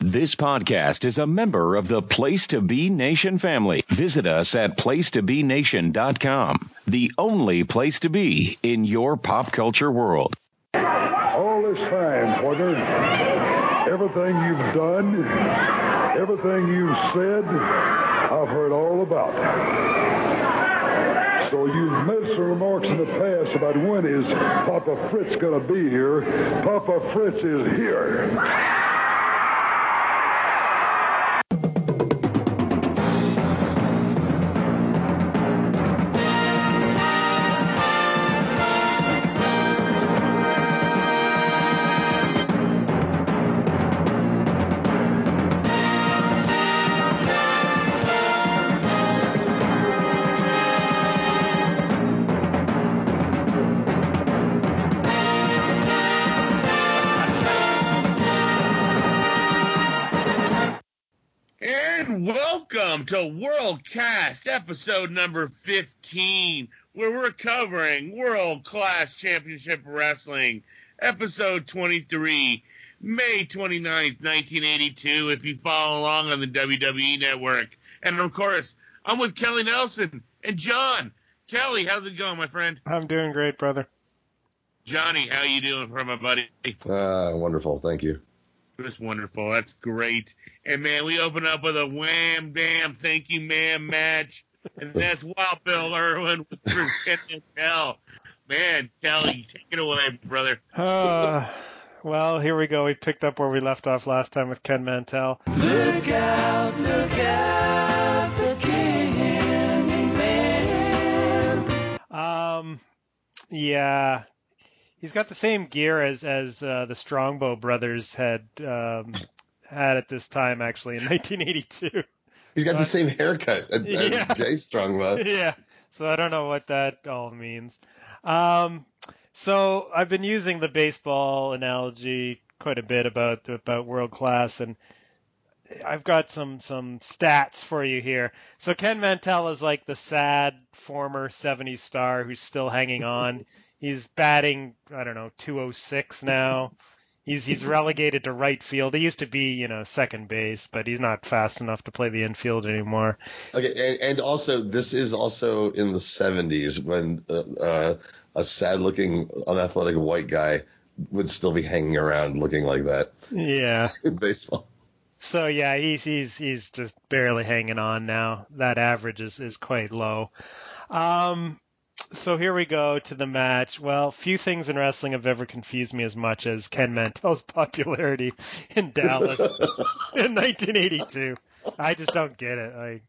This podcast is a member of the Place to Be Nation family. Visit us at placetobenation.com, the only place to be in your pop culture world. All this time, Porter, everything you've done, everything you've said, I've heard all about. So you've made some remarks in the past about when is Papa Fritz going to be here. Papa Fritz is here. Episode number 15, where we're covering World Class Championship Wrestling, episode 23, May 29th, 1982, if you follow along on the WWE network. And of course, I'm with Kelly Nelson and John. Kelly, how's it going, my friend? I'm doing great, brother. Johnny, how you doing for my buddy? Uh, wonderful. Thank you. That's wonderful. That's great. And man, we open up with a wham damn thank you ma'am match. And that's Wild Bill Irwin with Bruce Hell. Man, Kelly, take it away, brother. Uh, well, here we go. We picked up where we left off last time with Ken Mantell. Look out, look out, the Candyman. Um, yeah, he's got the same gear as as uh, the Strongbow brothers had um, had at this time, actually in 1982. He's got the same haircut as, as Yeah. Jay Strongbow. yeah. So I don't know what that all means. Um, so I've been using the baseball analogy quite a bit about about world class, and I've got some some stats for you here. So Ken Mantell is like the sad former 70s star who's still hanging on. He's batting, I don't know, 206 now. He's he's relegated to right field. He used to be, you know, second base, but he's not fast enough to play the infield anymore. Okay, and, and also this is also in the 70s when uh, uh, a sad-looking, unathletic white guy would still be hanging around looking like that Yeah. in baseball. So yeah, he's he's he's just barely hanging on now. That average is is quite low. Um, so here we go to the match. Well, few things in wrestling have ever confused me as much as Ken Mantell's popularity in Dallas in 1982. I just don't get it. Like,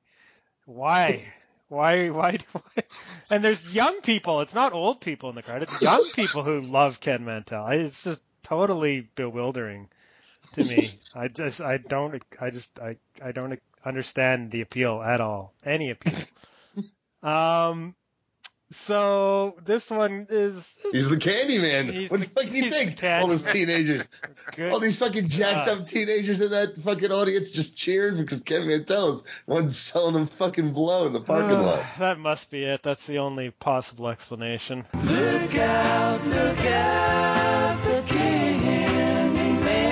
why? Why, why, I? And there's young people. It's not old people in the crowd. It's young people who love Ken Mantell. It's just totally bewildering to me. I just, I don't, I just, I, I don't understand the appeal at all. Any appeal. Um, so this one is He's the candy man. what the the- fuck do you think? All those teenagers, good. all these fucking jacked Yeah. up teenagers in that fucking audience just cheered because Ken Mantell is one selling them fucking blow in the parking Uh, lot. that must be it. That's the only possible explanation. Look out, look out, the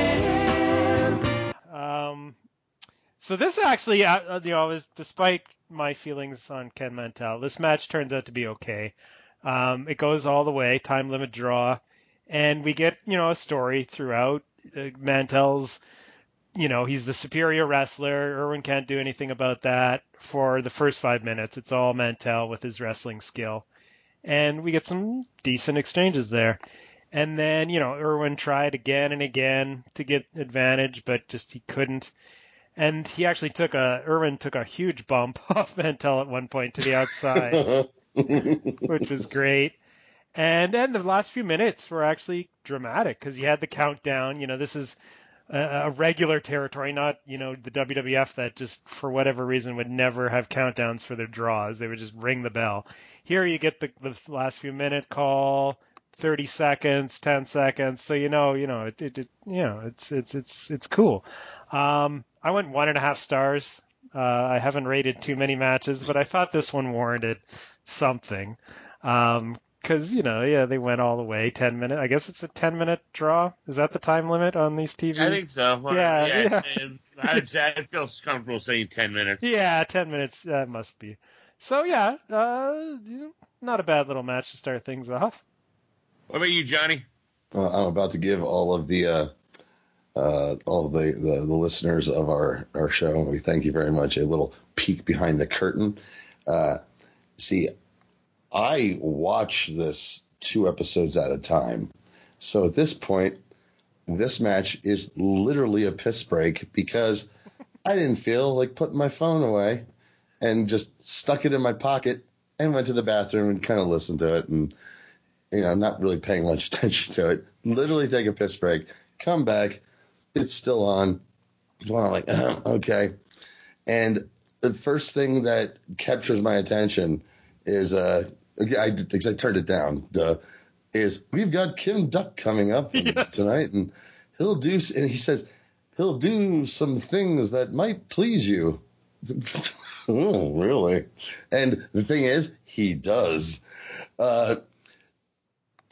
Candyman. Um, so this actually, uh, uh, you know, is despite my feelings on Ken Mantell, this match turns out to be okay. Um, it goes all the way, time limit draw, and we get you know a story throughout. Uh, Mantell's, you know, he's the superior wrestler. Irwin can't do anything about that. For the first five minutes, it's all Mantell with his wrestling skill, and we get some decent exchanges there. And then, you know, Irwin tried again and again to get advantage, but just he couldn't. And he actually took a Irwin took a huge bump off Mantell at one point to the outside, which was great. And then the last few minutes were actually dramatic because you had the countdown. You know, this is a, a regular territory, not you know the WWF that just for whatever reason would never have countdowns for their draws. They would just ring the bell. Here you get the, the last few minute call, 30 seconds, 10 seconds. So you know, you know, it, it, it you know, it's it's it's it's cool. Um, I went one and a half stars. Uh, I haven't rated too many matches, but I thought this one warranted something. Um, because you know, yeah, they went all the way, ten minute. I guess it's a ten minute draw. Is that the time limit on these TV? I think so. Well, Yeah, yeah. yeah. I, I feel comfortable saying ten minutes. Yeah, ten minutes. That must be. So yeah, uh, not a bad little match to start things off. What about you, Johnny? Well, I'm about to give all of the uh, uh, all the, the the listeners of our our show, we thank you very much. A little peek behind the curtain. Uh, see, I watch this two episodes at a time, so at this point, this match is literally a piss break because I didn't feel like putting my phone away and just stuck it in my pocket and went to the bathroom and kind of listened to it and you know, not really paying much attention to it. Literally take a piss break, come back, it's still on. Well, I'm like, uh, okay. And the first thing that captures my attention is, uh, I, because I turned it down, duh, is we've got Kim Duk coming up tonight, and he'll do, and he says, he'll do some things that might please you. oh, really? And the thing is, he does. Uh,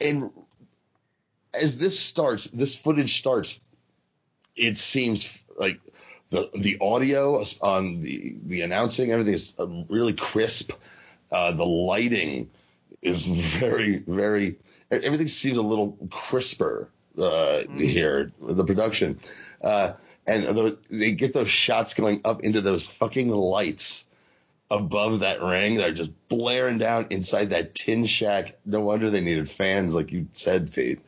and as this starts, this footage starts, it seems like the the audio on the the announcing everything is uh, really crisp. Uh, the lighting is very very everything seems a little crisper uh, here. The production uh, and the, they get those shots going up into those fucking lights above that ring that are just blaring down inside that tin shack. No wonder they needed fans, like you said, Pete.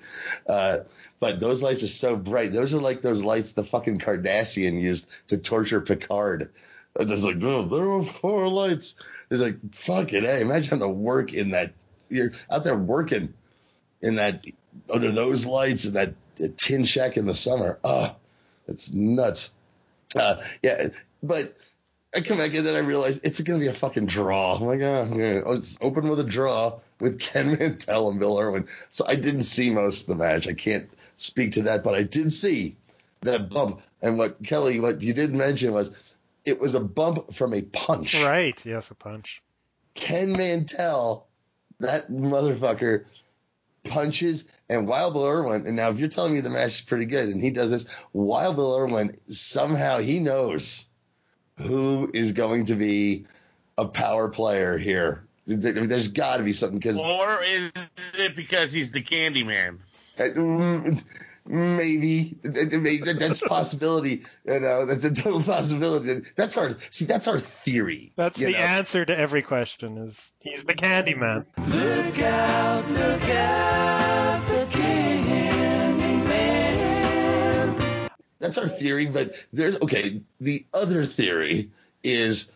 Uh, but those lights are so bright. Those are like those lights the fucking Cardassian used to torture Picard. They're Just like, oh, there are four lights. It's like, fuck it, hey, imagine having to work in that. You're out there working in that under those lights in that uh, tin shack in the summer. Ah, it's nuts. Uh, yeah, but I come back and then I realize it's going to be a fucking draw. I'm like, oh, yeah. oh, it's open with a draw with Ken Mantell and Bill Irwin. So I didn't see most of the match. I can't speak to that, but I did see that bump. And what Kelly, what you did mention was it was a bump from a punch. Right. Yes, a punch. Ken Mantell, that motherfucker punches and Wild Bill Irwin. And now if you're telling me the match is pretty good and he does this, Wild Bill Irwin somehow he knows who is going to be a power player here. There- There's got to be something because Or is it because he's the candy man? Uh, mm, maybe maybe that's a possibility. You know, that's a total possibility. That's our see. That's our theory. That's the know? answer to every question. Is he's the candy man. Look out, look out, That's our theory, but there's okay. The other theory is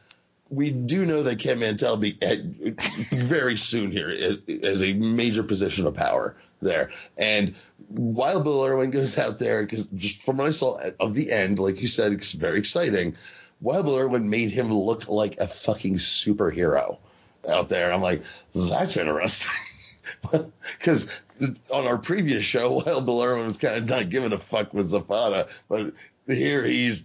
we do know that Ken Mantell be at, very soon here as, a major position of power there, and while Bill Irwin goes out there, because just from what I saw of the end, like you said, it's very exciting. Wild Bill Irwin made him look like a fucking superhero out there. I'm like, that's interesting. Because on our previous show, Wild Bill Irwin was kind of not giving a fuck with Zapata, but here he's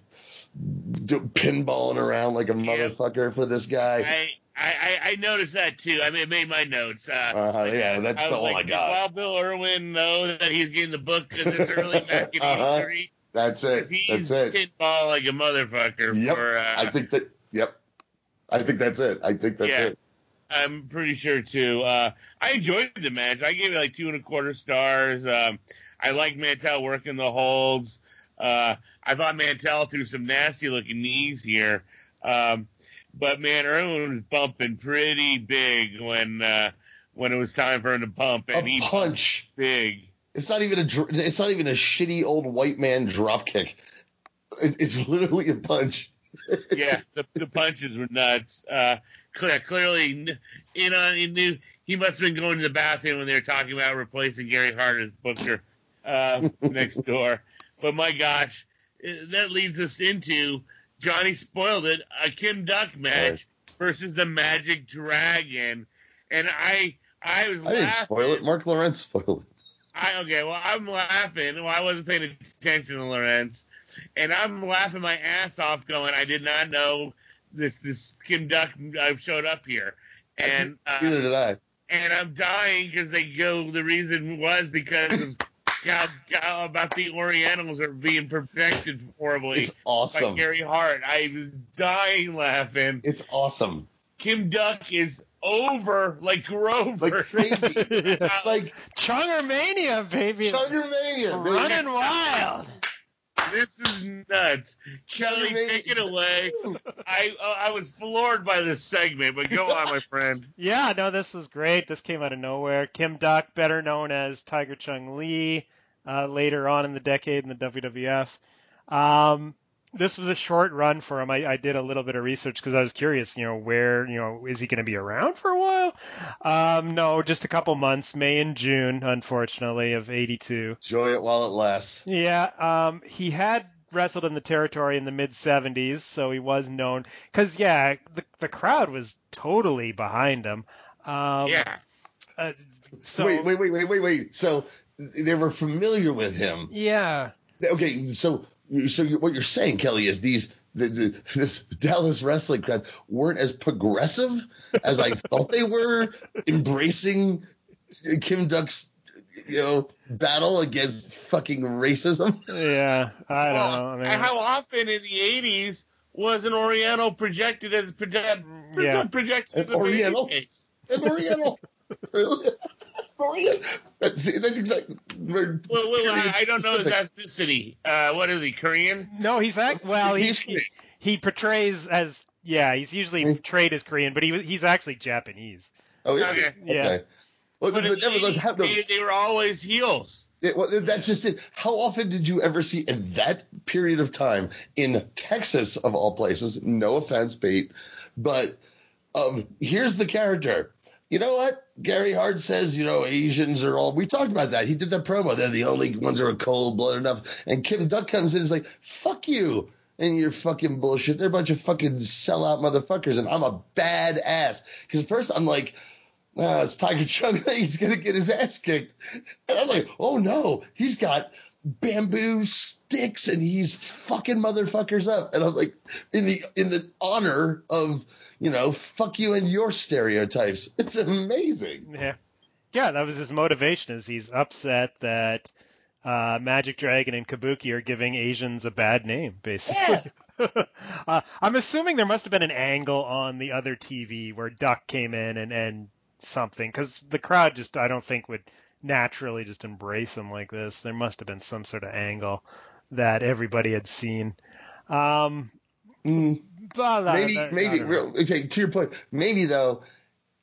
pinballing around like a motherfucker for this guy. I, I, I- noticed that too. I mean, it made my notes. Uh, Uh-huh, yeah, that's I the all like, I got. Wild Bill Irwin know that he's getting the book in this early back in Uh-huh. 83? That's it. He's That's it. pinball like a motherfucker Yep. for, uh, I think that. Yep. I think that's it. I think that's Yeah. it. I'm pretty sure too. Uh, I enjoyed the match. I gave it like two and a quarter stars. Um, I like Mantell working the holds. Uh, I thought Mantell threw some nasty looking knees here. Um, but man, Irwin was bumping pretty big when, uh, when it was time for him to bump A and he bumped punch. big. It's not even a. dr- It's not even a shitty old white man drop kick. It- It's literally a punch. Yeah, the, the punches were nuts. Uh, clear, clearly, you know, he knew he must have been going to the bathroom when they were talking about replacing Gary Hart as Booker uh, next door. But my gosh, eh, that leads us into Johnny spoiled it a Kim Duk match versus the Magic Dragon, and I I was I didn't spoil it. Marc Lowrance spoiled it. I okay, well I'm laughing. Well, I wasn't paying attention to Lowrance, and I'm laughing my ass off, going, I did not know this this Kim Duk uh, showed up here, and uh, Neither did I. and I'm dying because they go. The reason was because of how, how about the Orientals are being perfected horribly It's by awesome. Gary Hart. I was dying laughing. It's awesome. Kim Duk is over like Grover. Like crazy. like Chunger Mania, baby. Chungermania. baby. Running wild. This is nuts. Kelly, take it away. I uh, I was floored by this segment, but go on, my friend. Yeah, no, this was great. This came out of nowhere. Kim Duck, better known as Tiger Chung Lee, uh, later on in the decade in the WWF. Um, this was a short run for him. I, I did a little bit of research because I was curious, you know, where, you know, is he going to be around for a while? Um, no, just a couple months, May and June, unfortunately, of 82. Enjoy it while it lasts. Yeah, um, he had wrestled in the territory in the mid 70s, so he was known. Because, yeah, the, the crowd was totally behind him. Um, yeah. uh, so, wait, wait, wait, wait, wait, wait. So they were familiar with him. Yeah. Okay, so so you, what you're saying, Kelly, is these the, the, this Dallas wrestling crowd weren't as progressive as I thought they were, embracing Kim Duk's you know battle against fucking racism. Yeah. I don't Well, know. I mean, how often in the '80s was an Oriental projected as project, Yeah. projected as An a Oriental? babyface? An Oriental. Really? Oriental. That's, that's exactly. Wait, wait, wait, I, I don't know his ethnicity. Uh, what is he? Korean? no, he's act, well, He's he's, Korean. he portrays as, yeah, he's usually Hmm. portrayed as Korean, but he he's actually Japanese. Oh, is Okay. it? Yeah. Well, But but, in the nevertheless, 80s, how, no, they, they were always heels. it, well, that's just it. How often did you ever see in that period of time in Texas, of all places? No offense, Pete, but um, here's the character. You know what? Gary Hart says, you know, Asians are all. We talked about that. He did that promo. They're the only ones who are cold blooded enough. And Kim Duk comes in and is like, fuck you. And you're fucking bullshit. They're a bunch of fucking sellout motherfuckers. And I'm a badass. Because at first I'm like, ah, it's Tiger Chung. He's going to get his ass kicked. And I'm like, oh no, he's got bamboo sticks and he's fucking motherfuckers up. And I'm like, in the in the honor of you know, fuck you and your stereotypes. It's amazing. Yeah. Yeah, that was his motivation is he's upset that uh, Magic Dragon and Kabuki are giving Asians a bad name, basically. uh, I'm assuming there must have been an angle on the other TV where Duk came in and, and something, because the crowd just, I don't think, would naturally just embrace him like this. There must have been some sort of angle that everybody had seen. Um, Mm, maybe, I maybe. Real, okay, to your point, maybe though,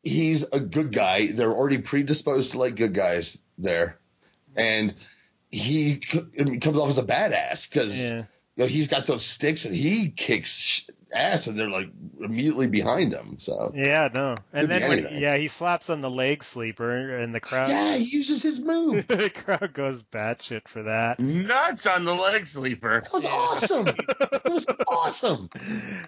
he's a good guy. They're already predisposed to like good guys there, and he c- comes off as a badass because Yeah. you know he's got those sticks and he kicks sh- ass, and they're like immediately behind him. So Yeah, no. And then when, yeah, he slaps on the leg sleeper and the crowd yeah, he uses his move. the crowd goes batshit for that. Nuts on the leg sleeper. That was awesome. It was awesome.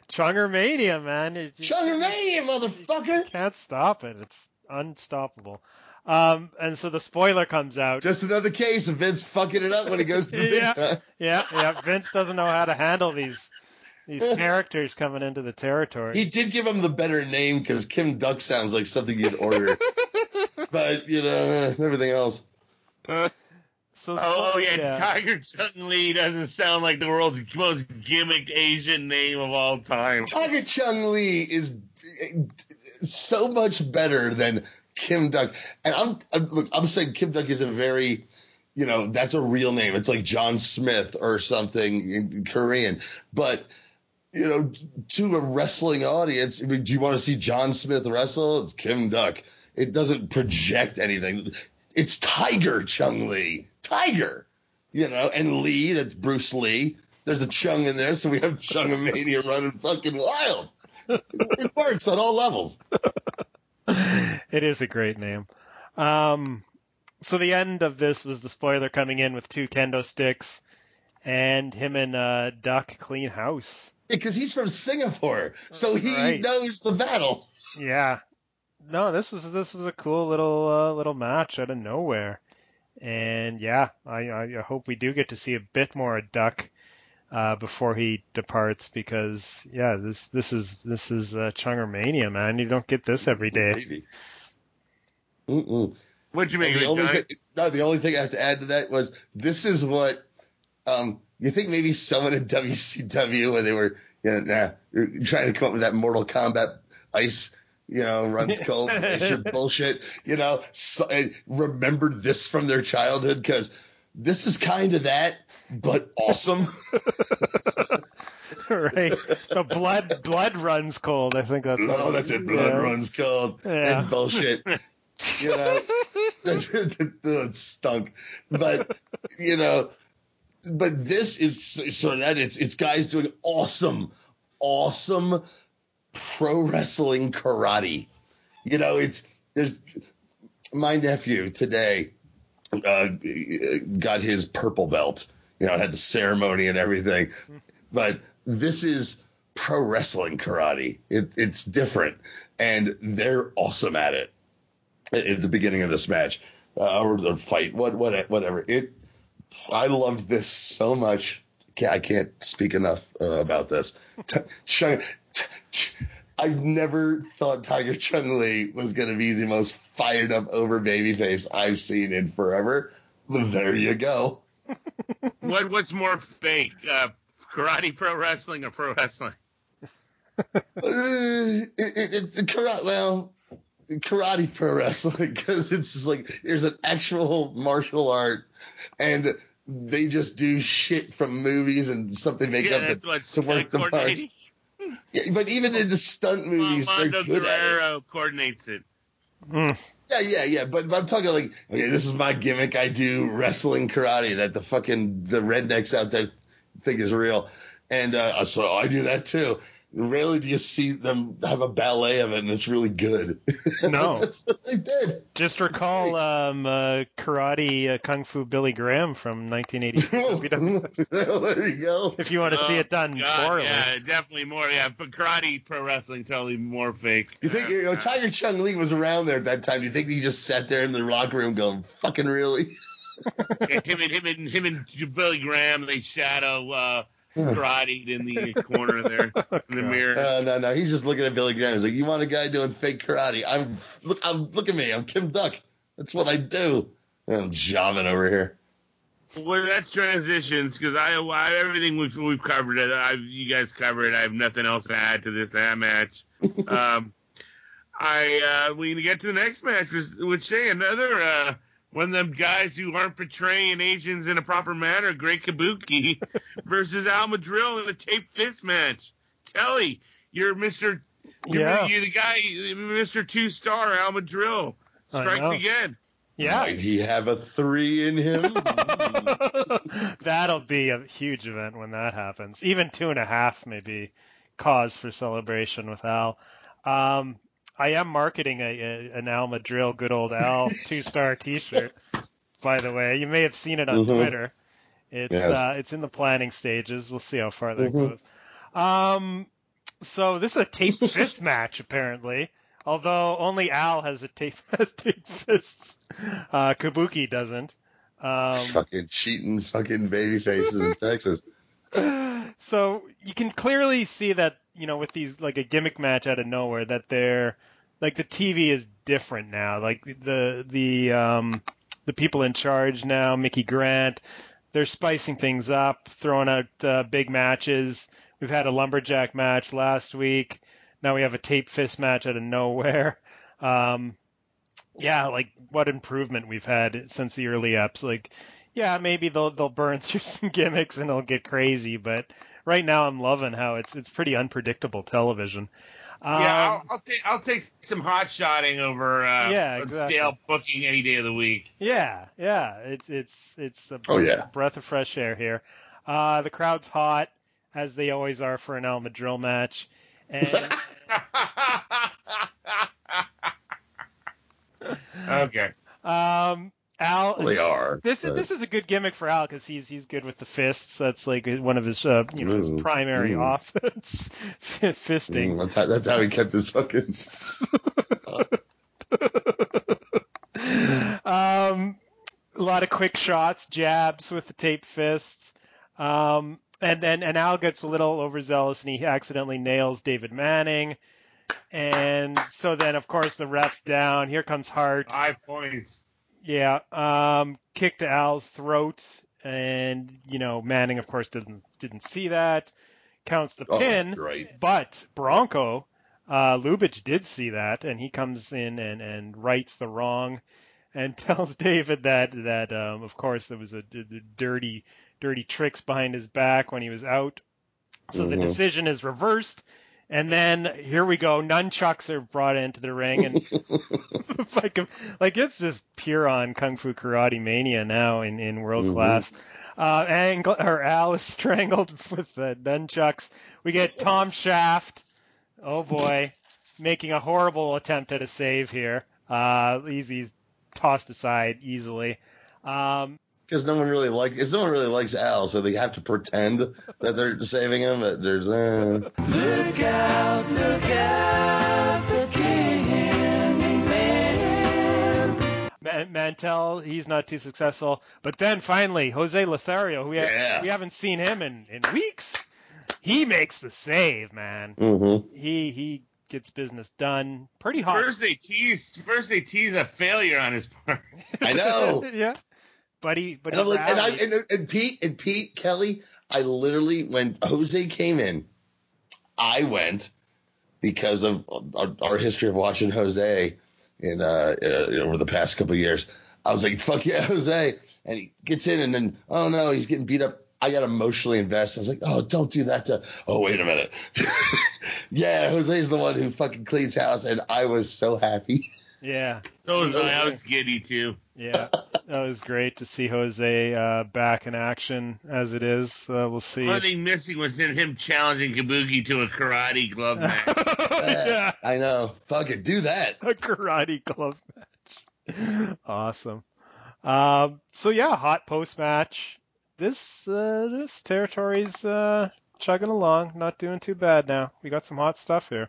Chunger Mania, man. It- you Chungamania, motherfucker. can't stop it. It's unstoppable. Um, and so the spoiler comes out. Just another case of Vince fucking it up when he goes to the Yeah. big time. yeah, yeah. Vince doesn't know how to handle these these characters coming into the territory. He did give him the better name because Kim Duk sounds like something you'd order. but, you know, eh, everything else. so Oh, oh, yeah, yeah. Tiger Chung Lee doesn't sound like the world's most gimmicked Asian name of all time. Tiger Chung Lee is so much better than Kim Duk. And I'm, I'm look, I'm saying Kim Duk is a very, you know, that's a real name. It's like John Smith or something in Korean. But you know, to a wrestling audience, I mean, do you want to see John Smith wrestle? It's Kim Duk. It doesn't project anything. It's Tiger Chung Lee. Tiger. You know, and Lee, that's Bruce Lee. There's a Chung in there, so we have Chungamania running fucking wild. It works on all levels. it is a great name. Um, so the end of this was the spoiler coming in with two kendo sticks and him and uh, Duk clean house. Because he's from Singapore, so he Right. knows the battle. Yeah. No, this was this was a cool little uh, little match out of nowhere, and yeah, I, I I hope we do get to see a bit more of Duk uh, before he departs because yeah, this this is this is uh, Chungermania, man. You don't get this every day. Mm-mm. What'd you make the only thing, no, the only thing I have to add to that was this is what um, you think maybe someone in WCW when they were you know, nah, trying to come up with that Mortal Kombat ice, you know, runs cold glacier bullshit, you know, so, remembered this from their childhood because this is kind of that, but awesome. right. The blood blood runs cold. I think that's. oh, that's it. Blood yeah. runs cold Yeah. and bullshit. you know, it stunk. But you know, but this is so that it's it's guys doing awesome, awesome pro wrestling karate. You know, it's there's my nephew today uh, got his purple belt. You know, had the ceremony and everything. But this is pro wrestling karate. It, it's different, and they're awesome at it. At the beginning of this match uh, or, or fight, what, what, whatever. It. I loved this so much. I can't speak enough uh, about this. T- I never thought Tiger Chung Lee was going to be the most fired up over babyface I've seen in forever. There you go. What what's more fake, uh, karate pro wrestling or pro wrestling? Uh, it, it, it, karate, well, karate pro wrestling because it's just like there's an actual martial art, and they just do shit from movies and something they make yeah, up that's to, what's to work the parts. Yeah, but even in the stunt movies, they're Mondo good at it. Coordinates it. Mm. Yeah, yeah, yeah. But, but I'm talking like, okay, this is my gimmick. I do wrestling karate that the fucking the rednecks out there think is real, and uh, so I do that too. Rarely do you see them have a ballet of it, and it's really good. No. that's what they did. Just recall um, uh, karate uh, kung fu Billy Graham from 1982. there you go. if you want to see Oh, it done God, poorly. Yeah, definitely more. Yeah, but karate pro wrestling totally more fake. You think you know Tiger Chung Lee was around there at that time? You think he just sat there in the locker room going, "Fucking really"? yeah, him and him and him and Billy Graham they shadow uh, karate in the corner there in the mirror. No, no, no. He's just looking at Billy Graham. He's like, "You want a guy doing fake karate? I'm look, I'm look at me. I'm Kim Duk. That's what I do." I'm jobbing over here. Well, that transitions because I, I everything we've we've covered it. I you guys covered. I have nothing else to add to this that match. um, I uh, we need to get to the next match, which, which say another uh, one of them guys who aren't portraying Asians in a proper manner. Great Kabuki versus Al Madril in a tape fist match. Kelly, you're Mister. You're, Yeah. you're the guy, Mister Two Star Al Madril strikes again. Yeah. Might he have a three in him? That'll be a huge event when that happens. Even two and a half may be cause for celebration with Al. Um, I am marketing a, a an Al Madril, good old Al two star T-shirt. By the way, you may have seen it on Mhm. Twitter. It's Yes. uh, it's in the planning stages. We'll see how far that Mhm. goes. Um, so this is a tape fist match apparently. Although only Al has a tape has tape fists, uh, Kabuki doesn't. Um, fucking cheating, fucking baby faces in Texas. so you can clearly see that you know with these like a gimmick match out of nowhere that they're like the TV is different now. Like the the um, the people in charge now, Mickey Grant, they're spicing things up, throwing out uh, big matches. We've had a lumberjack match last week. Now we have a tape fist match out of nowhere. Um, yeah, like what improvement we've had since the early eps. Like, yeah, maybe they'll they'll burn through some gimmicks and it'll get crazy, but right now I'm loving how it's it's pretty unpredictable television. Um, Yeah, I'll, I'll take I'll take some hot shotting over uh, Yeah, exactly. stale booking any day of the week. yeah, yeah, it's it's it's a Oh, yeah. breath of fresh air here. Uh, the crowd's hot as they always are for an El Madril match, and okay. um, Al they are. This is but- this is a good gimmick for Al because he's he's good with the fists. That's like one of his uh, you know his primary ooh. offense, fisting. Mm, that's how that's how he kept his fucking. um, a lot of quick shots, jabs with the tape fists. Um, and then and Al gets a little overzealous and he accidentally nails David Manning. And so then, of course, the ref down. Here comes Hart. Five points. Yeah, um, kick to Al's throat, and you know Manning, of course, didn't didn't see that. Counts the Oh, pin, great. but Bronko, uh, Lubich did see that, and he comes in and and rights the wrong, and tells David that that um, of course there was a, d- d- dirty dirty tricks behind his back when he was out. So the Mhm. decision is reversed. And then here we go. Nunchucks are brought into the ring, and like, like it's just pure on kung fu karate mania now in, in world Mhm. class. Uh, Angle, or Al is strangled with the nunchucks. We get Tom Shaft. Oh boy, making a horrible attempt at a save here. Uh, he's, he's tossed aside easily. Um, Because no one really like, no one really likes Al, so they have to pretend that they're saving him. But there's, uh, Look out, look out, the Candyman. Man- Mantell, he's not too successful. But then finally, Jose Lothario, who we, ha- Yeah. we haven't seen him in, in weeks, he makes the save, man. mhm. He he gets business done. Pretty hard. First they tease. First they tease a failure on his part. I know. yeah. He but And like, and, I, and, and Pete and Pete Kelly, I literally when Jose came in, I went because of our, our history of watching Jose in uh, uh over the past couple years. I was like, "Fuck yeah, Jose!" And he gets in, and then oh no, he's getting beat up. I got emotionally invested. I was like, "Oh, don't do that to." Oh, wait a minute. yeah, Jose's the one who fucking cleans house, and I was so happy. yeah. So was I. I was giddy too. Yeah. That was great to see Jose uh, back in action as it is. Uh, we'll see. The only thing missing was in him challenging Kabuki to a karate glove match. yeah. I know. Fuck it, do that. a karate glove match. awesome. Um, so yeah, hot post match. This uh, this territory's uh, chugging along, not doing too bad now. We got some hot stuff here.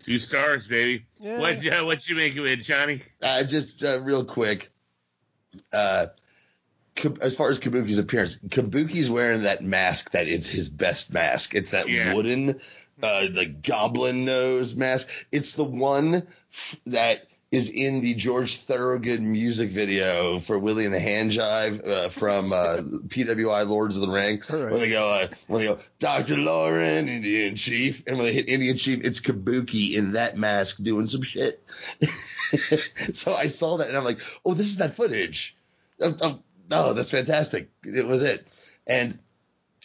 Two stars, baby. Yeah. What uh, what you make of it, Johnny? Uh, just uh, real quick, uh, as far as Kabuki's appearance, Kabuki's wearing that mask that is his best mask. It's that Yeah. wooden, uh, the goblin nose mask. It's the one f- that is in the George Thorogood music video for Willie and the Hand Jive uh, from uh, PWI Lords of the Ring, right. where they go, uh, where they go, Doctor Lauren, Indian Chief, and when they hit Indian Chief, it's Kabuki in that mask doing some shit. so I saw that and I'm like, oh, this is that footage. Oh, oh, oh, that's fantastic. It was it. And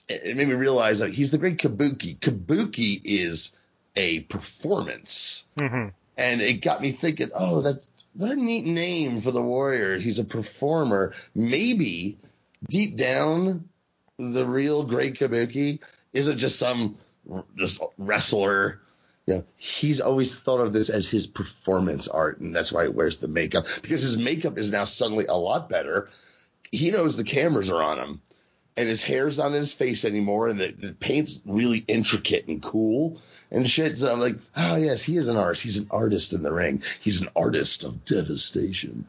it it made me realize that he's the great Kabuki. Kabuki is a performance. Mm-hmm. And it got me thinking, oh, that's what a neat name for the warrior. He's a performer. Maybe deep down, the real great Kabuki isn't just some just wrestler. You know, he's always thought of this as his performance art, and that's why he wears the makeup because his makeup is now suddenly a lot better. He knows the cameras are on him, and his hair's not in his face anymore, and the, the paint's really intricate and cool and shit. So I'm like, oh yes, he is an artist. He's an artist in the ring. He's an artist of devastation.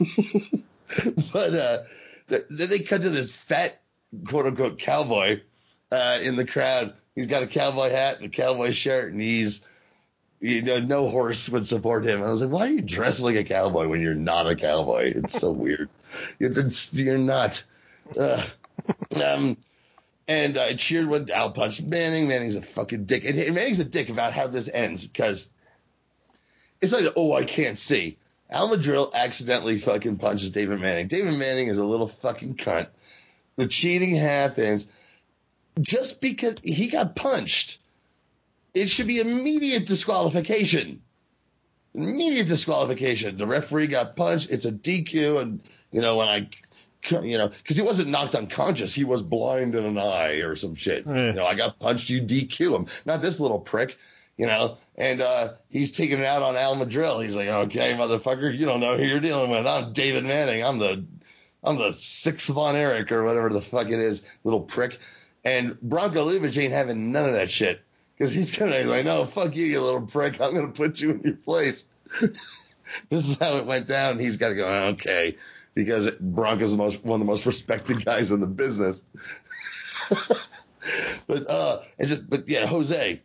but uh, then they cut to this fat quote unquote cowboy uh, in the crowd. He's got a cowboy hat and a cowboy shirt, and he's you know no horse would support him. I was like, why are you dressed like a cowboy when you're not a cowboy? It's so weird. It's, you're not. Ugh. Um, and I cheered when Al punched Manning. Manning's a fucking dick. And and Manning's a dick about how this ends because it's like, oh, I can't see. Al Madril accidentally fucking punches David Manning. David Manning is a little fucking cunt. The cheating happens just because he got punched. It should be immediate disqualification. Immediate disqualification. The referee got punched. It's a DQ. And, you know, when I, you know, because he wasn't knocked unconscious. He was blind in an eye or some shit. Yeah. You know, I got punched. You DQ him. Not this little prick you know, and uh, he's taking it out on Al Madril. He's like, okay, motherfucker, you don't know who you're dealing with. I'm David Manning. I'm the, I'm the sixth Von Erich or whatever the fuck it is, little prick. And Bronko Lubich ain't having none of that shit because he's gonna be like, no, fuck you, you little prick. I'm gonna put you in your place. this is how it went down. He's got to go, okay, because Bronko's the most one of the most respected guys in the business. but uh, and just but yeah, Jose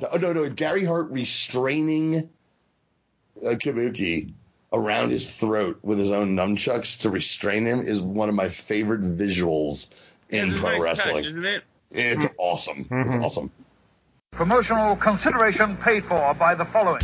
No, no, no. Gary Hart restraining uh, Kabuki around his throat with his own nunchucks to restrain him is one of my favorite visuals in It's pro nice wrestling. touch, isn't it? It's awesome. It's awesome. Promotional consideration paid for by the following.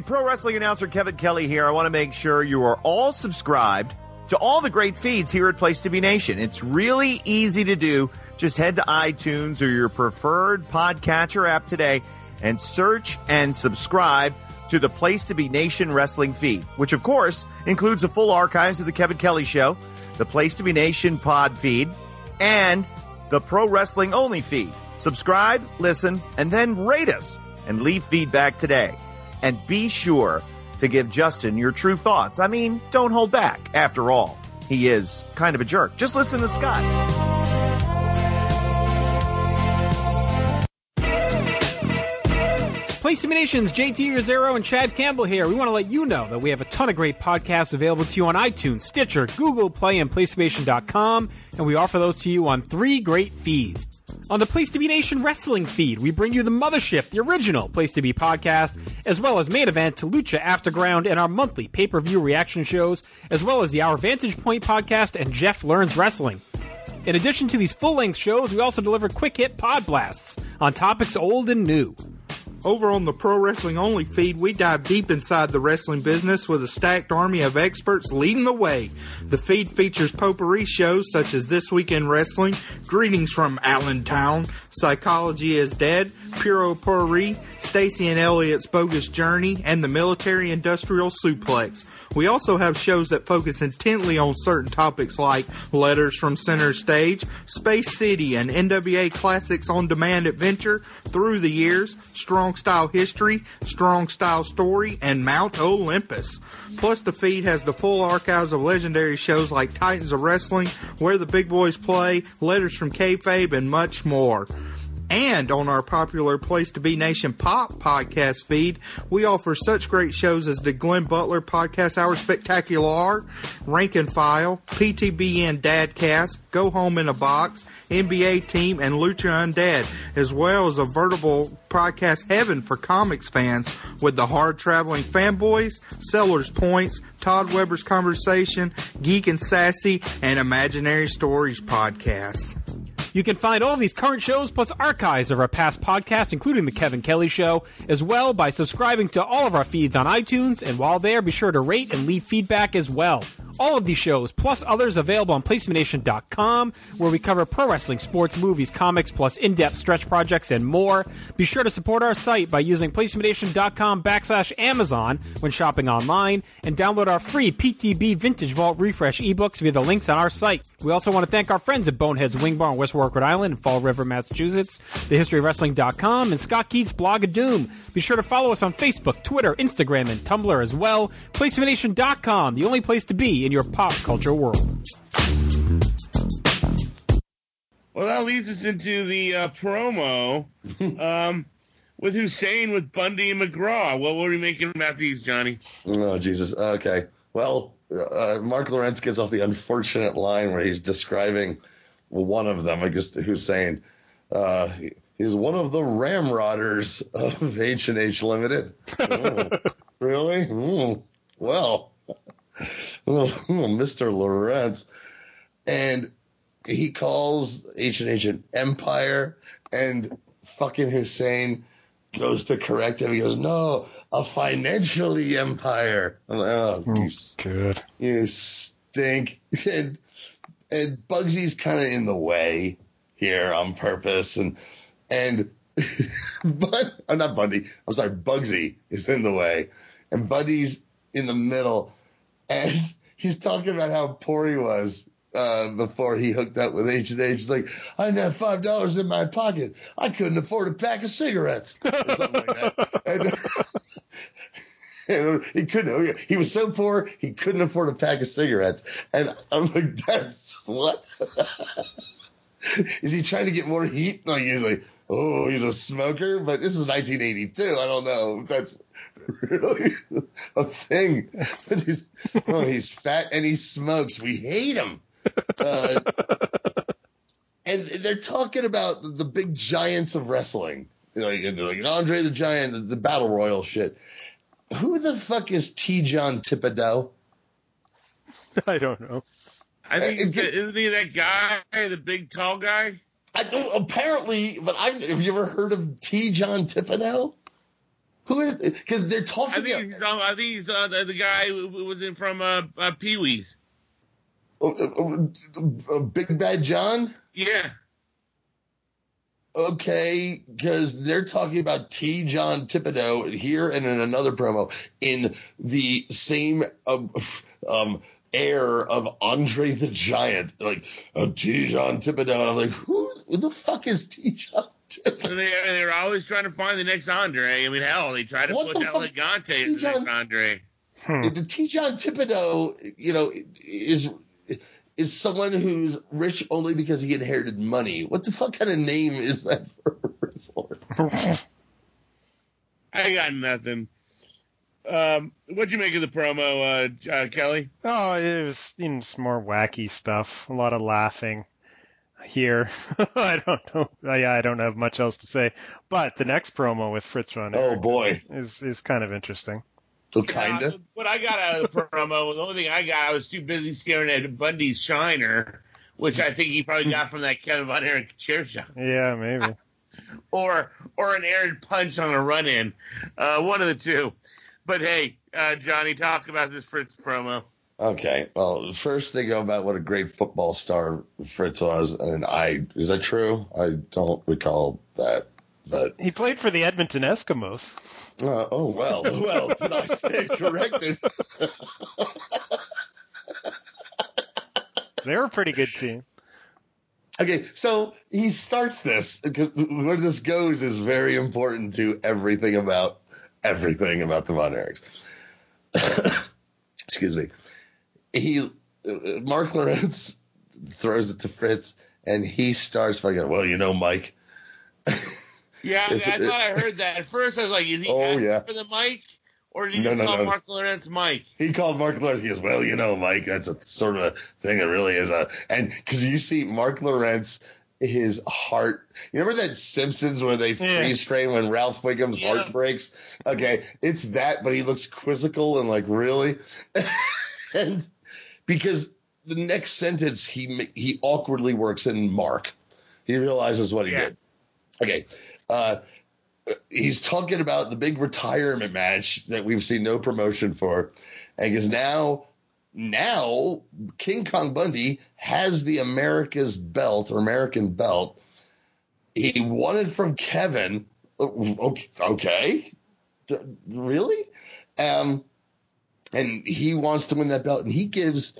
Pro wrestling announcer Kevin Kelly here. I want to make sure you are all subscribed to all the great feeds here at Place to Be Nation. It's really easy to do. Just head to iTunes or your preferred podcatcher app today and search and subscribe to the Place to Be Nation wrestling feed, which of course includes the full archives of the Kevin Kelly show, the Place to Be Nation pod feed, and the Pro Wrestling Only feed. Subscribe, listen, and then rate us and leave feedback today. And be sure to give Justin your true thoughts. I mean, don't hold back. After all, he is kind of a jerk. Just listen to Scott. Place to Be Nations, JT Rozzero and Chad Campbell here. We want to let you know that we have a ton of great podcasts available to you on iTunes, Stitcher, Google Play, and PlayStation.com, and we offer those to you on three great feeds. On the Place to Be Nation Wrestling feed, we bring you the Mothership, the original Place to Be podcast, as well as Main Event, Lucha Afterground, and our monthly pay-per-view reaction shows, as well as the Our Vantage Point podcast and Jeff Learns Wrestling. In addition to these full-length shows, we also deliver quick-hit pod blasts on topics old and new. Over on the Pro Wrestling Only feed, we dive deep inside the wrestling business with a stacked army of experts leading the way. The feed features potpourri shows such as This Week in Wrestling, Greetings from Allentown, Psychology is Dead, Puro Potpourri, Stacy and Elliot's Bogus Journey, and the Military Industrial Suplex. We also have shows that focus intently on certain topics like Letters from Center Stage, Space City, and NWA Classics on Demand Adventure, Through the Years, Strong Style History, Strong Style Story, and Mount Olympus. Plus, the feed has the full archives of legendary shows like Titans of Wrestling, Where the Big Boys Play, Letters from Kayfabe, and much more. And on our popular Place to Be Nation Pop podcast feed, we offer such great shows as the Glenn Butler Podcast Hour Spectacular, Rank and File, PTBN Dadcast, Go Home in a Box, NBA Team, and Lucha Undead, as well as a veritable podcast heaven for comics fans with the Hard Traveling Fanboys, Sellers Points, Todd Weber's Conversation, Geek and Sassy, and Imaginary Stories podcasts. You can find all of these current shows plus archives of our past podcasts, including The Kevin Kelly Show, as well by subscribing to all of our feeds on iTunes. And while there, be sure to rate and leave feedback as well. All of these shows, plus others, available on PlaceToBeNation.com, where we cover pro wrestling, sports, movies, comics, plus in-depth stretch projects and more. Be sure to support our site by using PlaceToBeNation.com backslash Amazon when shopping online, and download our free PTB Vintage Vault Refresh ebooks via the links on our site. We also want to thank our friends at Boneheads Wing Bar in West Warwick, Rhode Island, and Fall River, Massachusetts, TheHistoryOfWrestling.com, and Scott Keith's blog of Doom. Be sure to follow us on Facebook, Twitter, Instagram, and Tumblr as well. PlaceToBeNation.com, the only place to be in your pop culture world. Well, that leads us into the uh, promo um, with Hussein, with Bundy and McGraw. What were we making about these, Johnny? Oh Jesus. Okay. Well, uh, Marc Lowrance gets off the unfortunate line where he's describing one of them. I guess Hussein. Uh, he- he's one of the ramrodders of H and H Limited. Oh, really? Hmm. Well, Mr. Lowrance, and he calls H and H an empire, and fucking Hussein goes to correct him. He goes, "No, a financially empire." I'm like, "Oh, you, Good. you stink." And and Bugsy's kind of in the way here on purpose, and and but I'm not Bundy. I'm sorry, Bugsy is in the way, and Bundy's in the middle, and he's talking about how poor he was uh, before he hooked up with H and H. He's like, I didn't have five dollars in my pocket. I couldn't afford a pack of cigarettes, or something like that. He couldn't. He was so poor he couldn't afford a pack of cigarettes. And I'm like, that's what. Is he trying to get more heat? No, usually. Oh, he's a smoker, but this is 1982. I don't know. That's really a thing. But he's, oh, he's fat and he smokes. We hate him. Uh, and they're talking about the big giants of wrestling. like, like Andre the Giant, the battle royal shit. Who the fuck is T. John Thibodeau? I don't know. I think Uh, he's the, isn't he that guy, the big tall guy? I don't apparently, but I've have you ever heard of T. John Thibodeau? Who is because they're I talking think he's, uh, I think he's uh, the, the guy who who was in from uh, uh, Pee Wee's. uh, uh, uh, Big Bad John. Yeah. Okay, because they're talking about T. John Thibodeau here and in another promo in the same um, um, air of Andre the Giant, like uh, T. John Thibodeau. And I'm like, who, who the fuck is T. John Thibodeau? So they, they're always trying to find the next Andre. I mean, hell, they try to What push the fuck? As the T-John- next Andre. Hmm. The T. John Thibodeau, you know, is is someone who's rich only because he inherited money. What the fuck kind of name is that for a wrestler? I got nothing. Um, what'd you make of the promo, uh, uh, Kelly? Oh, it was you know, some more wacky stuff. A lot of laughing here. I don't know. Yeah, I don't have much else to say. But the next promo with Fritz von Oh boy, is is kind of interesting. So kinda. Uh, what I got out of the promo, the only thing I got, I was too busy staring at Bundy's shiner, which I think he probably got from that Kevin Von Erich chair shot, Yeah, maybe. or or an Aaron punch on a run-in, uh, one of the two. But hey, uh, Johnny, talk about this Fritz promo. Okay. Well, first they go about what a great football star Fritz was, and I is that true? I don't recall that, but He played for the Edmonton Eskimos. Uh, oh well, well, did I stand corrected? They were a pretty good team. Okay, so he starts this because where this goes is very important to everything about everything about the Von Erichs. Excuse me. He uh, Marc Lowrance throws it to Fritz, and he starts fucking. Well, you know, Mike. Yeah, I, I It's- thought I heard that. At first, I was like, is he Oh, asking yeah. for the mic, or did he No, no, call no. Marc Lowrance Mike? He called Marc Lowrance. He goes, "Well, you know, Mike, that's a sort of a thing. It really is a." And because you see Marc Lowrance, his heart. You remember that Simpsons where they Yeah. freeze frame when Ralph Wiggum's Yeah. heart breaks? Okay, it's that, but he looks quizzical and like really, and because the next sentence he he awkwardly works in Mark. He realizes what he Yeah. did. Okay. Uh, he's talking about the big retirement match that we've seen no promotion for, and because now, now King Kong Bundy has the America's belt or American belt. He won it from Kevin. Okay, okay. Really? Um, and he wants to win that belt, and he gives.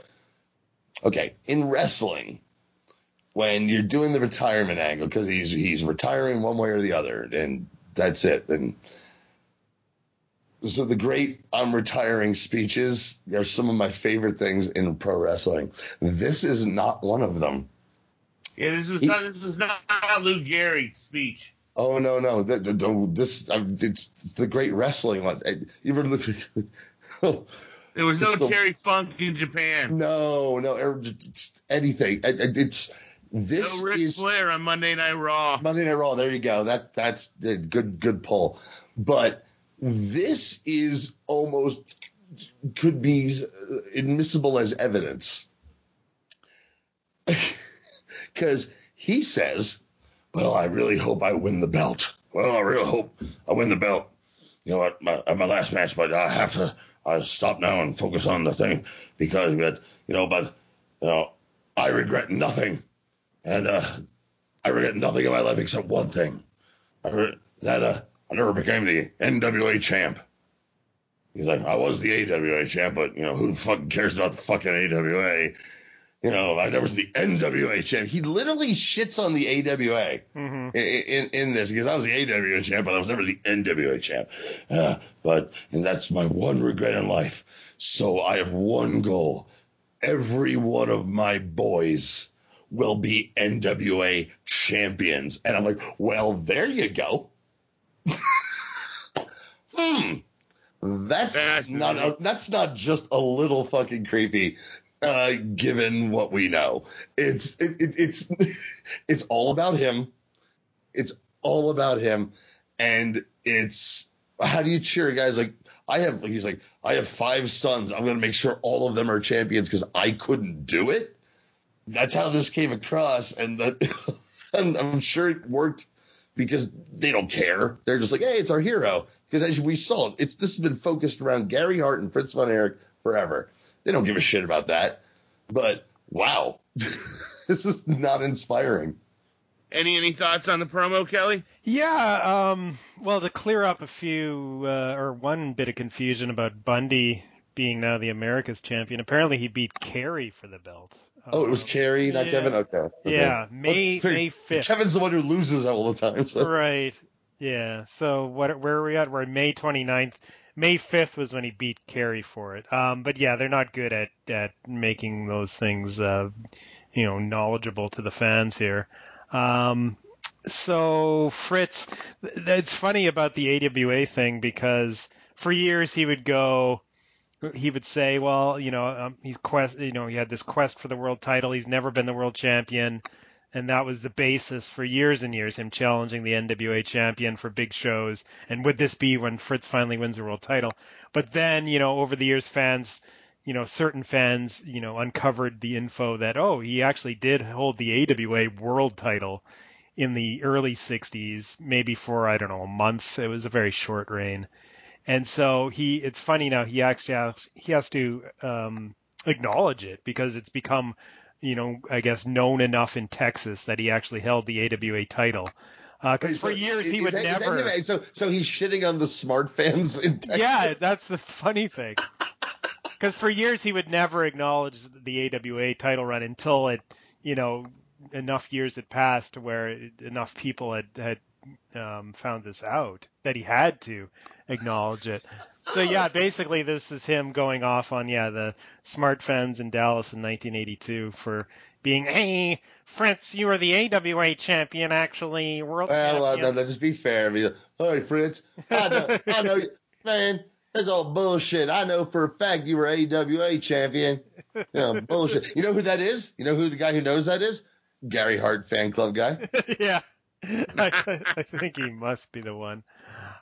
Okay, in wrestling, when you're doing the retirement angle, because he's he's retiring one way or the other, and that's it. And so the great I'm retiring speeches are some of my favorite things in pro wrestling. This is not one of them. Yeah, this was He- not this was not Lou Gehrig's speech. Oh no no the, the, the- this uh, it's, it's the great wrestling one. You ever look? There was no Terry Funk in Japan. no no anything. Uh, It's this no Ric is Flair on Monday Night Raw. Monday Night Raw. There you go. That that's a good good pull. But this is almost could be admissible as evidence because he says, "Well, I really hope I win the belt. Well, I really hope I win the belt. You know, at my, at my last match, but I have to. I stop now and focus on the thing because, but you know, but you know, I regret nothing." And uh, I regret nothing in my life except one thing. I that uh, I never became the NWA champ. He's like, I was the AWA champ, but you know who fucking cares about the fucking AWA? You know, I never was the NWA champ. He literally shits on the AWA hmm in, in, in this because I was the AWA champ, but I was never the NWA champ. Uh, but and that's my one regret in life. So I have one goal: every one of my boys will be NWA champions. And I'm like, well, there you go. hmm. That's Fascinating. not a, that's not just a little fucking creepy. Uh, given what we know, it's it, it, it's it's all about him. It's all about him, and it's how do you cheer guys like I have he's like I have five sons. I'm going to make sure all of them are champions because I couldn't do it. That's how this came across, and that and I'm sure it worked because they don't care. They're just like, hey, it's our hero. Because as we saw, it's this has been focused around Gary Hart and Prince von Erich forever. They don't give a shit about that. But wow, this is not inspiring. Any any thoughts on the promo, Kelly? Yeah, um, well, to clear up a few uh, or one bit of confusion about Bundy being now the America's champion. Apparently, he beat Kerry for the belt. Oh, it was Kerry, not yeah. Kevin. Okay. okay. Yeah, May Well, May fifth. Kevin's the one who loses all the time. So. Right. Yeah. So what? Where are we at? We're at May 29th. May 5th was when he beat Kerry for it. Um, but yeah, they're not good at at making those things, uh, you know, knowledgeable to the fans here. Um, so Fritz, it's funny about the AWA thing because for years he would go, he would say, well, you know, um, he's quest, you know, he had this quest for the world title. He's never been the world champion. And that was the basis for years and years, him challenging the NWA champion for big shows. And would this be when Fritz finally wins the world title? But then, you know, over the years, fans, you know, certain fans, you know, uncovered the info that, oh, he actually did hold the AWA world title in the early 60s, maybe for, I don't know, a month. It was a very short reign. And so he, it's funny now, he actually has, he has to um, acknowledge it because it's become, you know, I guess known enough in Texas that he actually held the AWA title. Because uh, for years he would that, never. That so, so he's shitting on the smart fans in Texas. Yeah, that's the funny thing. Because for years he would never acknowledge the AWA title run until it, you know, enough years had passed where enough people had had um, found this out that he had to acknowledge it. So yeah, basically this is him going off on yeah the smart fans in Dallas in 1982 for being hey Fritz, you are the AWA champion actually world well, champion. Uh, just be fair. Mean, hey Fritz, I know, I know, man. That's all bullshit. I know for a fact you were AWA champion. You know, bullshit. You know who that is? You know who the guy who knows that is? Gary Hart fan club guy. yeah, I, I, think he must be the one.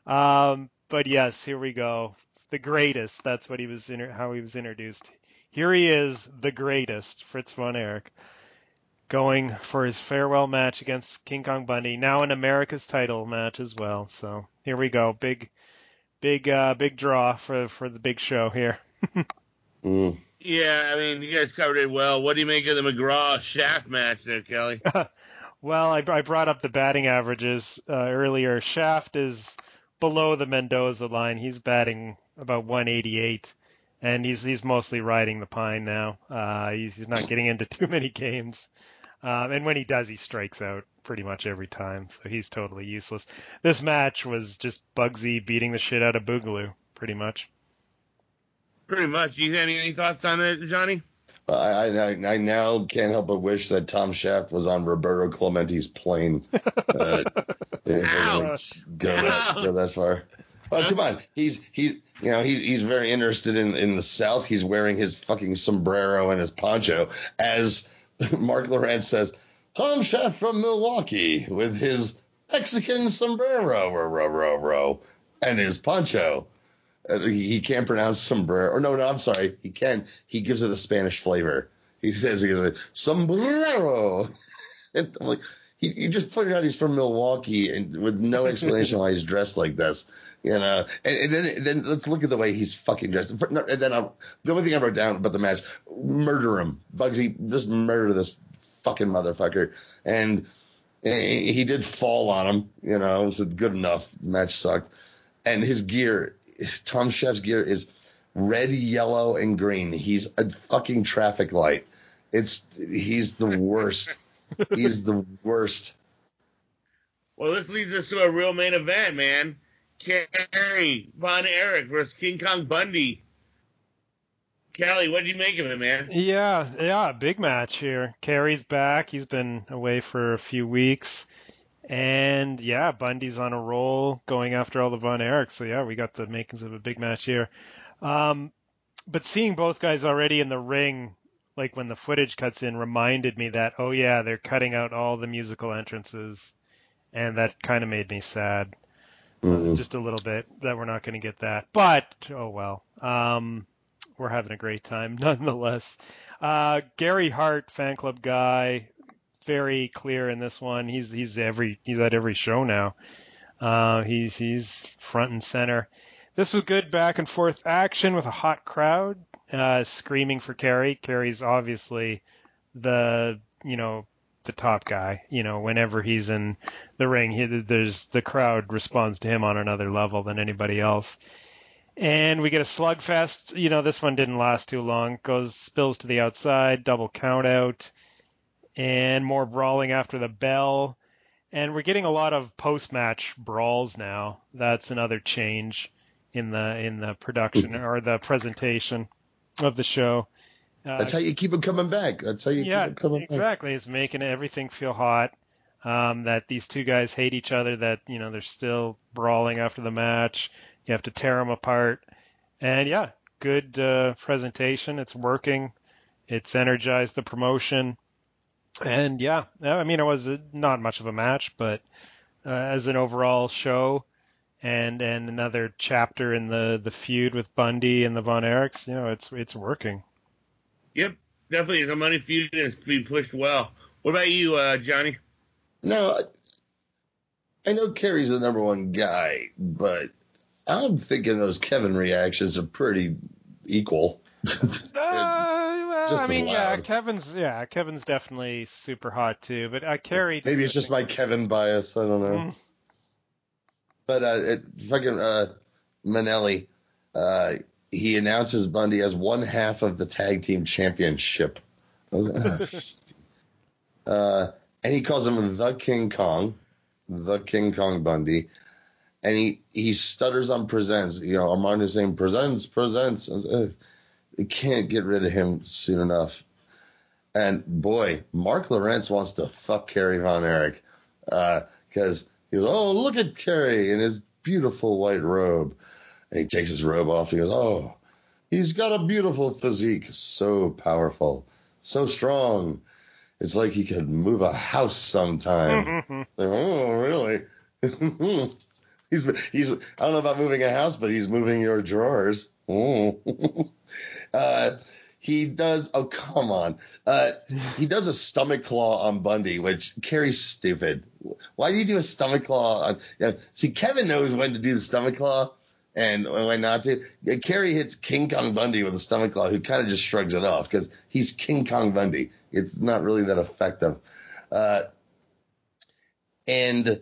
Um, but yes, here we go. The greatest. That's what he was. Inter- how he was introduced. Here he is, the greatest, Fritz von Erich, going for his farewell match against King Kong Bundy. Now an America's title match as well. So here we go. Big, big, uh, big draw for for the big show here. mm. Yeah, I mean, you guys covered it well. What do you make of the McGraw Shaft match there, Kelly? well, I, I, brought up the batting averages uh, earlier. Shaft is below the Mendoza line. He's batting about 188, and he's he's mostly riding the pine now. Uh, he's he's not getting into too many games, um, and when he does, he strikes out pretty much every time. So he's totally useless. This match was just Bugsy beating the shit out of Boogaloo, pretty much. Pretty much. You have any, any thoughts on it, Johnny? I, I I now can't help but wish that Tom Shaft was on Roberto Clemente's plane. Uh, Ouch. Go, that, go that far. Oh, come on. He's he's you know he's he's very interested in in the South. He's wearing his fucking sombrero and his poncho, as Marc Lowrance says. Tom Shaft from Milwaukee with his Mexican sombrero, row, row, row, row, and his poncho. Uh, he, can't pronounce sombrero. Or no, no, I'm sorry. He can. He gives it a Spanish flavor. He says he goes sombrero. And I'm like, he, he just pointed out he's from Milwaukee and with no explanation why he's dressed like this. You know, and, and then then let's look at the way he's fucking dressed. And then I'll, the only thing I wrote down about the match: murder him, Bugsy. Just murder this fucking motherfucker. And he did fall on him. You know, it was good enough. Match sucked, and his gear Tom Shaft's gear is red, yellow, and green. He's a fucking traffic light. It's he's the worst. he's the worst. Well, this leads us to a real main event, man. Kerry Von Erich versus King Kong Bundy. Kelly, what do you make of it, man? Yeah, yeah, big match here. Kerry's back. He's been away for a few weeks. And yeah, Bundy's on a roll going after all the Von Erichs. So yeah, we got the makings of a big match here. Um, but seeing both guys already in the ring, like when the footage cuts in, reminded me that, oh yeah, they're cutting out all the musical entrances. And that kind of made me sad. Mhm. just a little bit that we're not going to get that. But oh well, um, we're having a great time nonetheless. Uh, Gary Hart, fan club guy, very clear in this one. He's he's every he's at every show now. Uh, he's he's front and center. This was good back and forth action with a hot crowd uh, screaming for Kerry. Kerry's obviously the you know the top guy. You know, whenever he's in the ring, he, there's the crowd responds to him on another level than anybody else. And we get a slugfest. You know, this one didn't last too long. Goes spills to the outside, double count out, and more brawling after the bell. And we're getting a lot of post-match brawls now. That's another change in the in the production or the presentation of the show. Uh, That's how you keep them coming back. That's how you yeah, keep them coming back. exactly. It's making everything feel hot. Um, that these two guys hate each other. That you know they're still brawling after the match. You have to tear them apart. And yeah, good uh, presentation. It's working. It's energized the promotion. And yeah, I mean it was not much of a match, but uh, as an overall show, and and another chapter in the the feud with Bundy and the Von Erichs, you know, it's it's working. Yep, definitely the money feud is being pushed well. What about you, uh, Johnny? No, I, I know Kerry's the number one guy, but I'm thinking those Kevin reactions are pretty equal. Uh, Just I mean, yeah. Kevin's yeah, Kevin's definitely super hot too. But uh, Kerry, Maybe it's just my Kevin bias. I don't know. Mm. But uh, it, fucking uh, Manelli, uh, he announces Bundy as one half of the tag team championship. uh, and he calls him the King Kong, the King Kong Bundy. And he, he stutters on presents. You know, Armand saying presents, presents. Uh, you can't get rid of him soon enough. And boy, Marc Lowrance wants to fuck Kerry Von Erich. Uh, because he goes, Oh, look at Kerry in his beautiful white robe. And he takes his robe off. He goes, Oh, he's got a beautiful physique. So powerful. So strong. It's like he could move a house sometime. Like, oh, really? he's he's I don't know about moving a house, but he's moving your drawers. Oh. uh, he does. Oh, come on. Uh, he does a stomach claw on Bundy, which Kerry's stupid. Why do you do a stomach claw on? Yeah, see, Kevin knows when to do the stomach claw and when not to. Kerry hits King Kong Bundy with a stomach claw, who kind of just shrugs it off because he's King Kong Bundy. It's not really that effective. Uh, and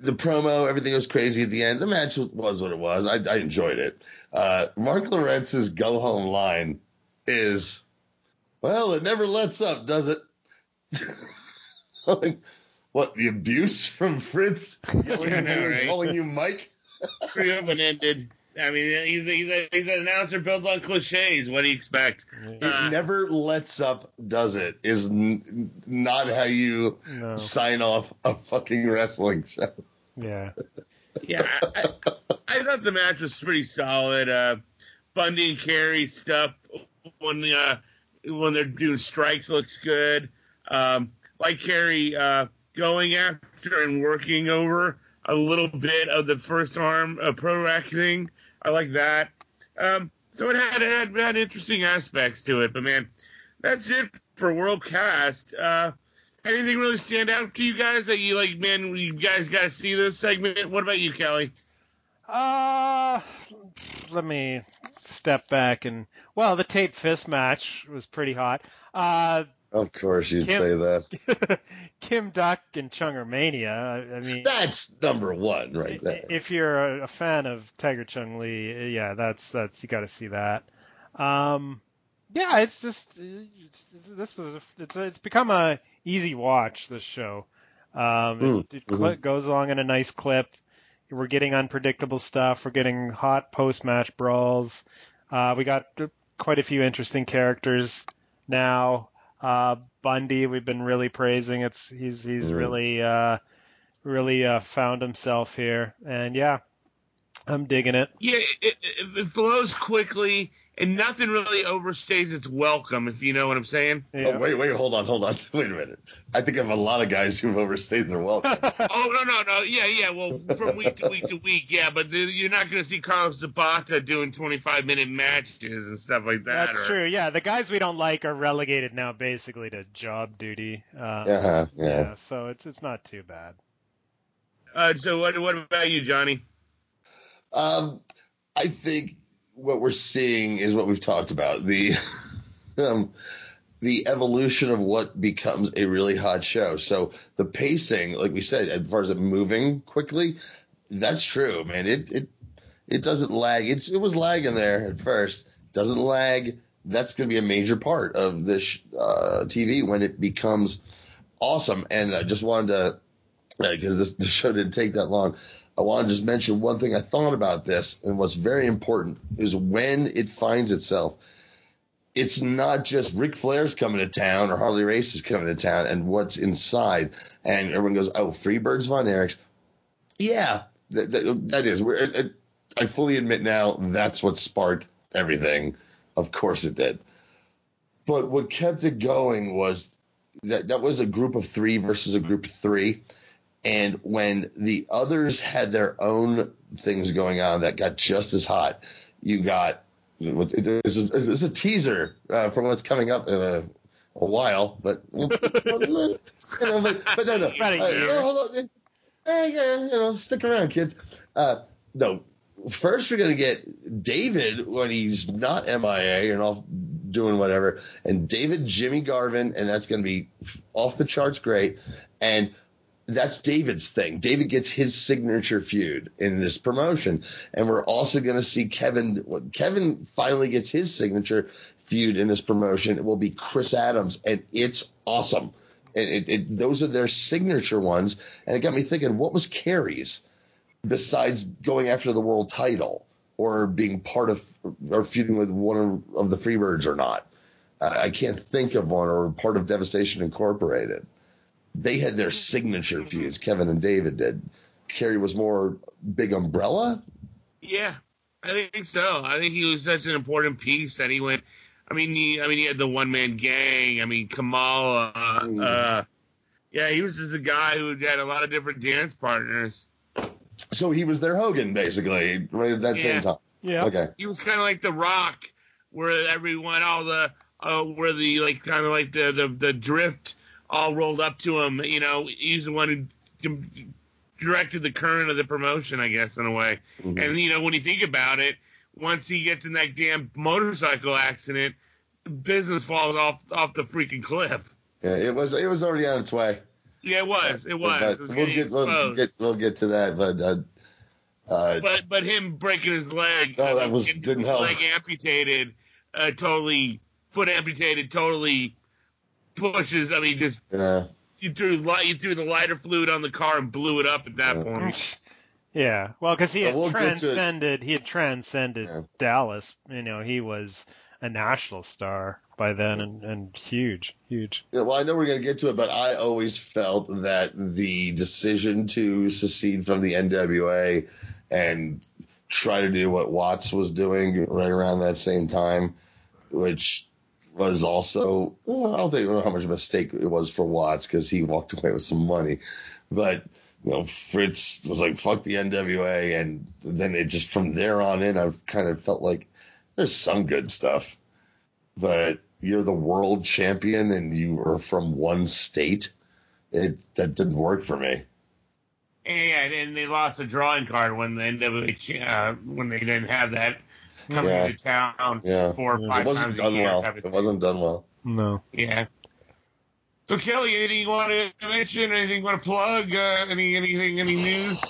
the promo, everything was crazy at the end. The match was what it was. I, I enjoyed it. Uh, Marc Lowrance's go home line is, well, it never lets up, does it? like, what, the abuse from Fritz yelling I at you and right? calling you Mike? Pretty open ended. I mean, he's, a, he's, a, he's an announcer built on cliches. What do you expect? It Uh, never lets up, does it? Is n- not how you No. sign off a fucking wrestling show. Yeah. yeah, I, I thought the match was pretty solid. Uh, Bundy and Kerry stuff when uh, when they're doing strikes looks good. Um, like Kerry uh, going after and working over a little bit of the first arm uh, pro wrestling. I like that. Um, so it had, had had interesting aspects to it. But man, that's it for World Cast. Uh, anything really stand out to you guys that you like? Man, you guys got to see this segment. What about you, Kelly? Uh, let me step back and well, the tape fist match was pretty hot. Uh, Of course, you'd Kim- say that. Kim Duk and Chunger Mania. I I mean, That's number one right there. if you're a, a fan of Tiger Chung Lee, yeah, that's that's you got to see that. Um, yeah, it's just this was a, it's a, it's become a easy watch this show. Um, Mm, it, it cl- goes along in a nice clip. We're getting unpredictable stuff. We're getting hot post match brawls. Uh, we got quite a few interesting characters now. Uh, Bundy, we've been really praising. It's he's he's Mm. really uh, really uh, found himself here, and yeah, I'm digging it. Yeah, it, it, it flows quickly and nothing really overstays its welcome, if you know what I'm saying. Yeah. Oh, wait, wait, hold on, hold on. Wait a minute. I think I have a lot of guys who've overstayed their welcome. Oh no no no yeah yeah well from week to week to week yeah but the- you're not going to see Carlos Zapata doing 25 minute matches and stuff like that. That's or- true. Yeah, the guys we don't like are relegated now basically to job duty. Uh, Uh-huh, yeah. So it's it's not too bad. Uh, so what what about you, Johnny? Um, I think what we're seeing is what we've talked about the um, the evolution of what becomes a really hot show. So the pacing, like we said, as far as it moving quickly, that's true, man. It it it doesn't lag. It's it was lagging there at first. Doesn't lag. That's going to be a major part of this uh, TV when it becomes awesome. And I just wanted to because this the show didn't take that long. I want to just mention one thing I thought about this, and what's very important is when it finds itself. It's not just Ric Flair's coming to town or Harley Race is coming to town and what's inside. And everyone goes, oh, Freebirds Von Erichs. Yeah, that, that, that is. We're, I fully admit now that's what sparked everything. Of course it did. But what kept it going was that that was a group of three versus a group of three. And when the others had their own things going on that got just as hot, you got there's a, a teaser uh, for what's coming up in a, a while, but you know, but, but no, no, uh, yeah, hold on, yeah, you know, stick around, kids. Uh, no, first we're gonna get David when he's not MIA and off doing whatever, and David Jimmy Garvin, and that's gonna be off the charts great, and that's David's thing. David gets his signature feud in this promotion, and we're also going to see Kevin. Kevin finally gets his signature feud in this promotion. It will be Chris Adams, and it's awesome. And it, it, those are their signature ones, and it got me thinking: what was Kerry's besides going after the world title or being part of or feuding with one of, the Freebirds or not? I can't think of one or part of Devastation Incorporated they had their signature feuds. Kevin and David did. Kerry was more big umbrella. Yeah, I think so. I think he was such an important piece that he went. I mean, he, I mean, he had the one man gang. I mean, Kamala. Uh, yeah, he was just a guy who had a lot of different dance partners. So he was their Hogan, basically, right at that Yeah. same time. Yeah. Okay. He was kind of like the Rock, where everyone, all the, uh, where the like, kind of like the, the the drift all rolled up to him. You know, he's the one who directed the current of the promotion, I guess, in a way. Mhm. And you know, when you think about it, once he gets in that damn motorcycle accident, business falls off off the freaking cliff. Yeah, it was it was already on its way. Yeah, it was. It was. It was we'll get we'll get we'll get to that. But uh, uh, but but him breaking his leg, Oh, I that was- didn't help. Leg amputated, uh, totally foot amputated, totally pushes. I mean, just yeah, you threw light, you threw the lighter fluid on the car and blew it up at that Yeah. point. Yeah, well, because he had we'll get to transcended, he had transcended Yeah. Dallas. You know, he was a national star by then, and, and huge, huge. Yeah, well, I know we're going to get to it, but I always felt that the decision to secede from the NWA and try to do what Watts was doing right around that same time, which was also, well, I don't think I know how much of a mistake it was for Watts because he walked away with some money, but you know, Fritz was like, fuck the NWA. And then it just from there on in, I've kind of felt like there's some good stuff, but you're the world champion and you are from one state. It that didn't work for me. And, and they lost a drawing card when the NWA uh, when they didn't have that coming Yeah. into town Yeah. four or five It five wasn't times a done year. well. It wasn't done well. No. Yeah. So Kelly, anything you want to mention? Anything you want to plug? Uh, any anything? Any news?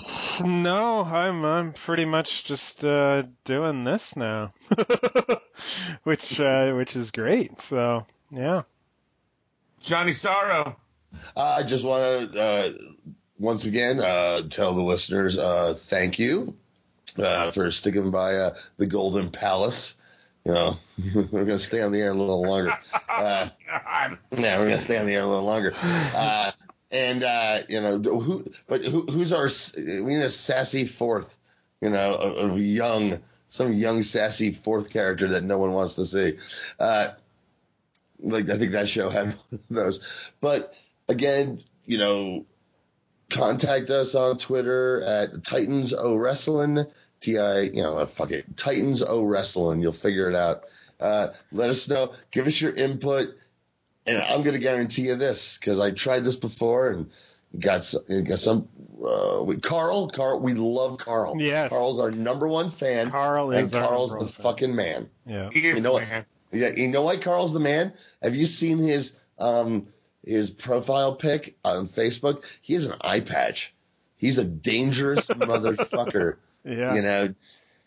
No, I'm I'm pretty much just uh, doing this now, which uh, which is great. So yeah. Johnny Sorrow. Uh, I just want to uh, once again uh, tell the listeners uh, thank you uh, for sticking by uh, the Golden Palace. You know, we're going to stay on the air a little longer. Uh, Yeah, we're gonna stay on the air a little longer. Uh, and uh, you know who, but who, who's our we need a sassy fourth, you know, of, of young some young sassy fourth character that no one wants to see. Uh, like I think that show had one of those. But again, you know, contact us on Twitter at Titans O Wrestling. T I, you know, fuck it, Titans O Wrestling. You'll figure it out. Uh, let us know. Give us your input, and I'm going to guarantee you this because I tried this before and got some. Got some uh, with Carl, Carl, we love Carl. Yes. Carl's our number one fan. Carl is and Carl's the fan. fucking man. Yeah. He is You know what? man. Yeah, you know why Carl's the man? Have you seen his um his profile pic on Facebook? He has an eye patch. He's a dangerous motherfucker. Yeah. You know,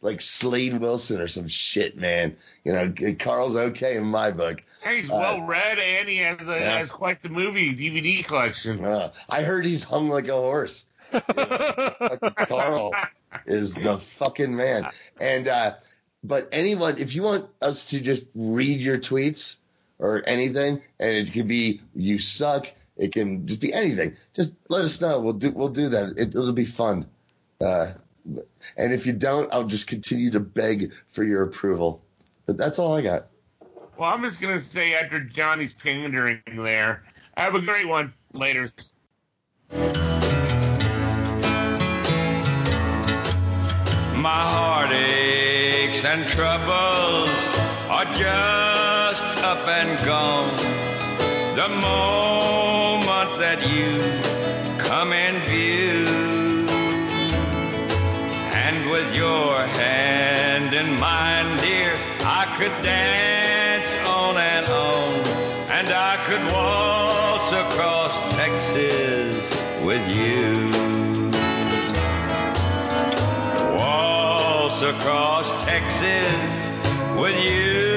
like Slade Wilson or some shit, man. You know, Carl's okay in my book. Hey, he's Uh, well read and he has, a, yeah. has quite the movie DVD collection. Uh, I heard he's hung like a horse. Fucking Carl is the fucking man. And uh but anyone, if you want us to just read your tweets or anything, and it could be you suck, it can just be anything. Just let us know. We'll do we'll do that. It, it'll be fun. Uh, and if you don't, I'll just continue to beg for your approval. But that's all I got. Well, I'm just going to say after Johnny's pandering there, have a great one. Later. My heartaches and troubles are just up and gone. The moment that you come in view, and with your hand in mine, dear, I could dance on and on, and I could waltz across Texas with you. Waltz across Texas with you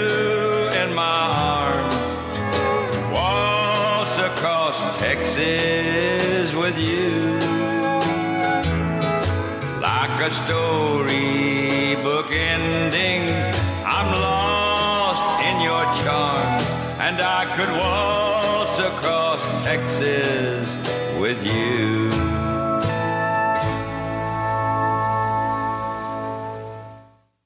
a storybook ending, I'm lost in your charms, and I could waltz across Texas with you.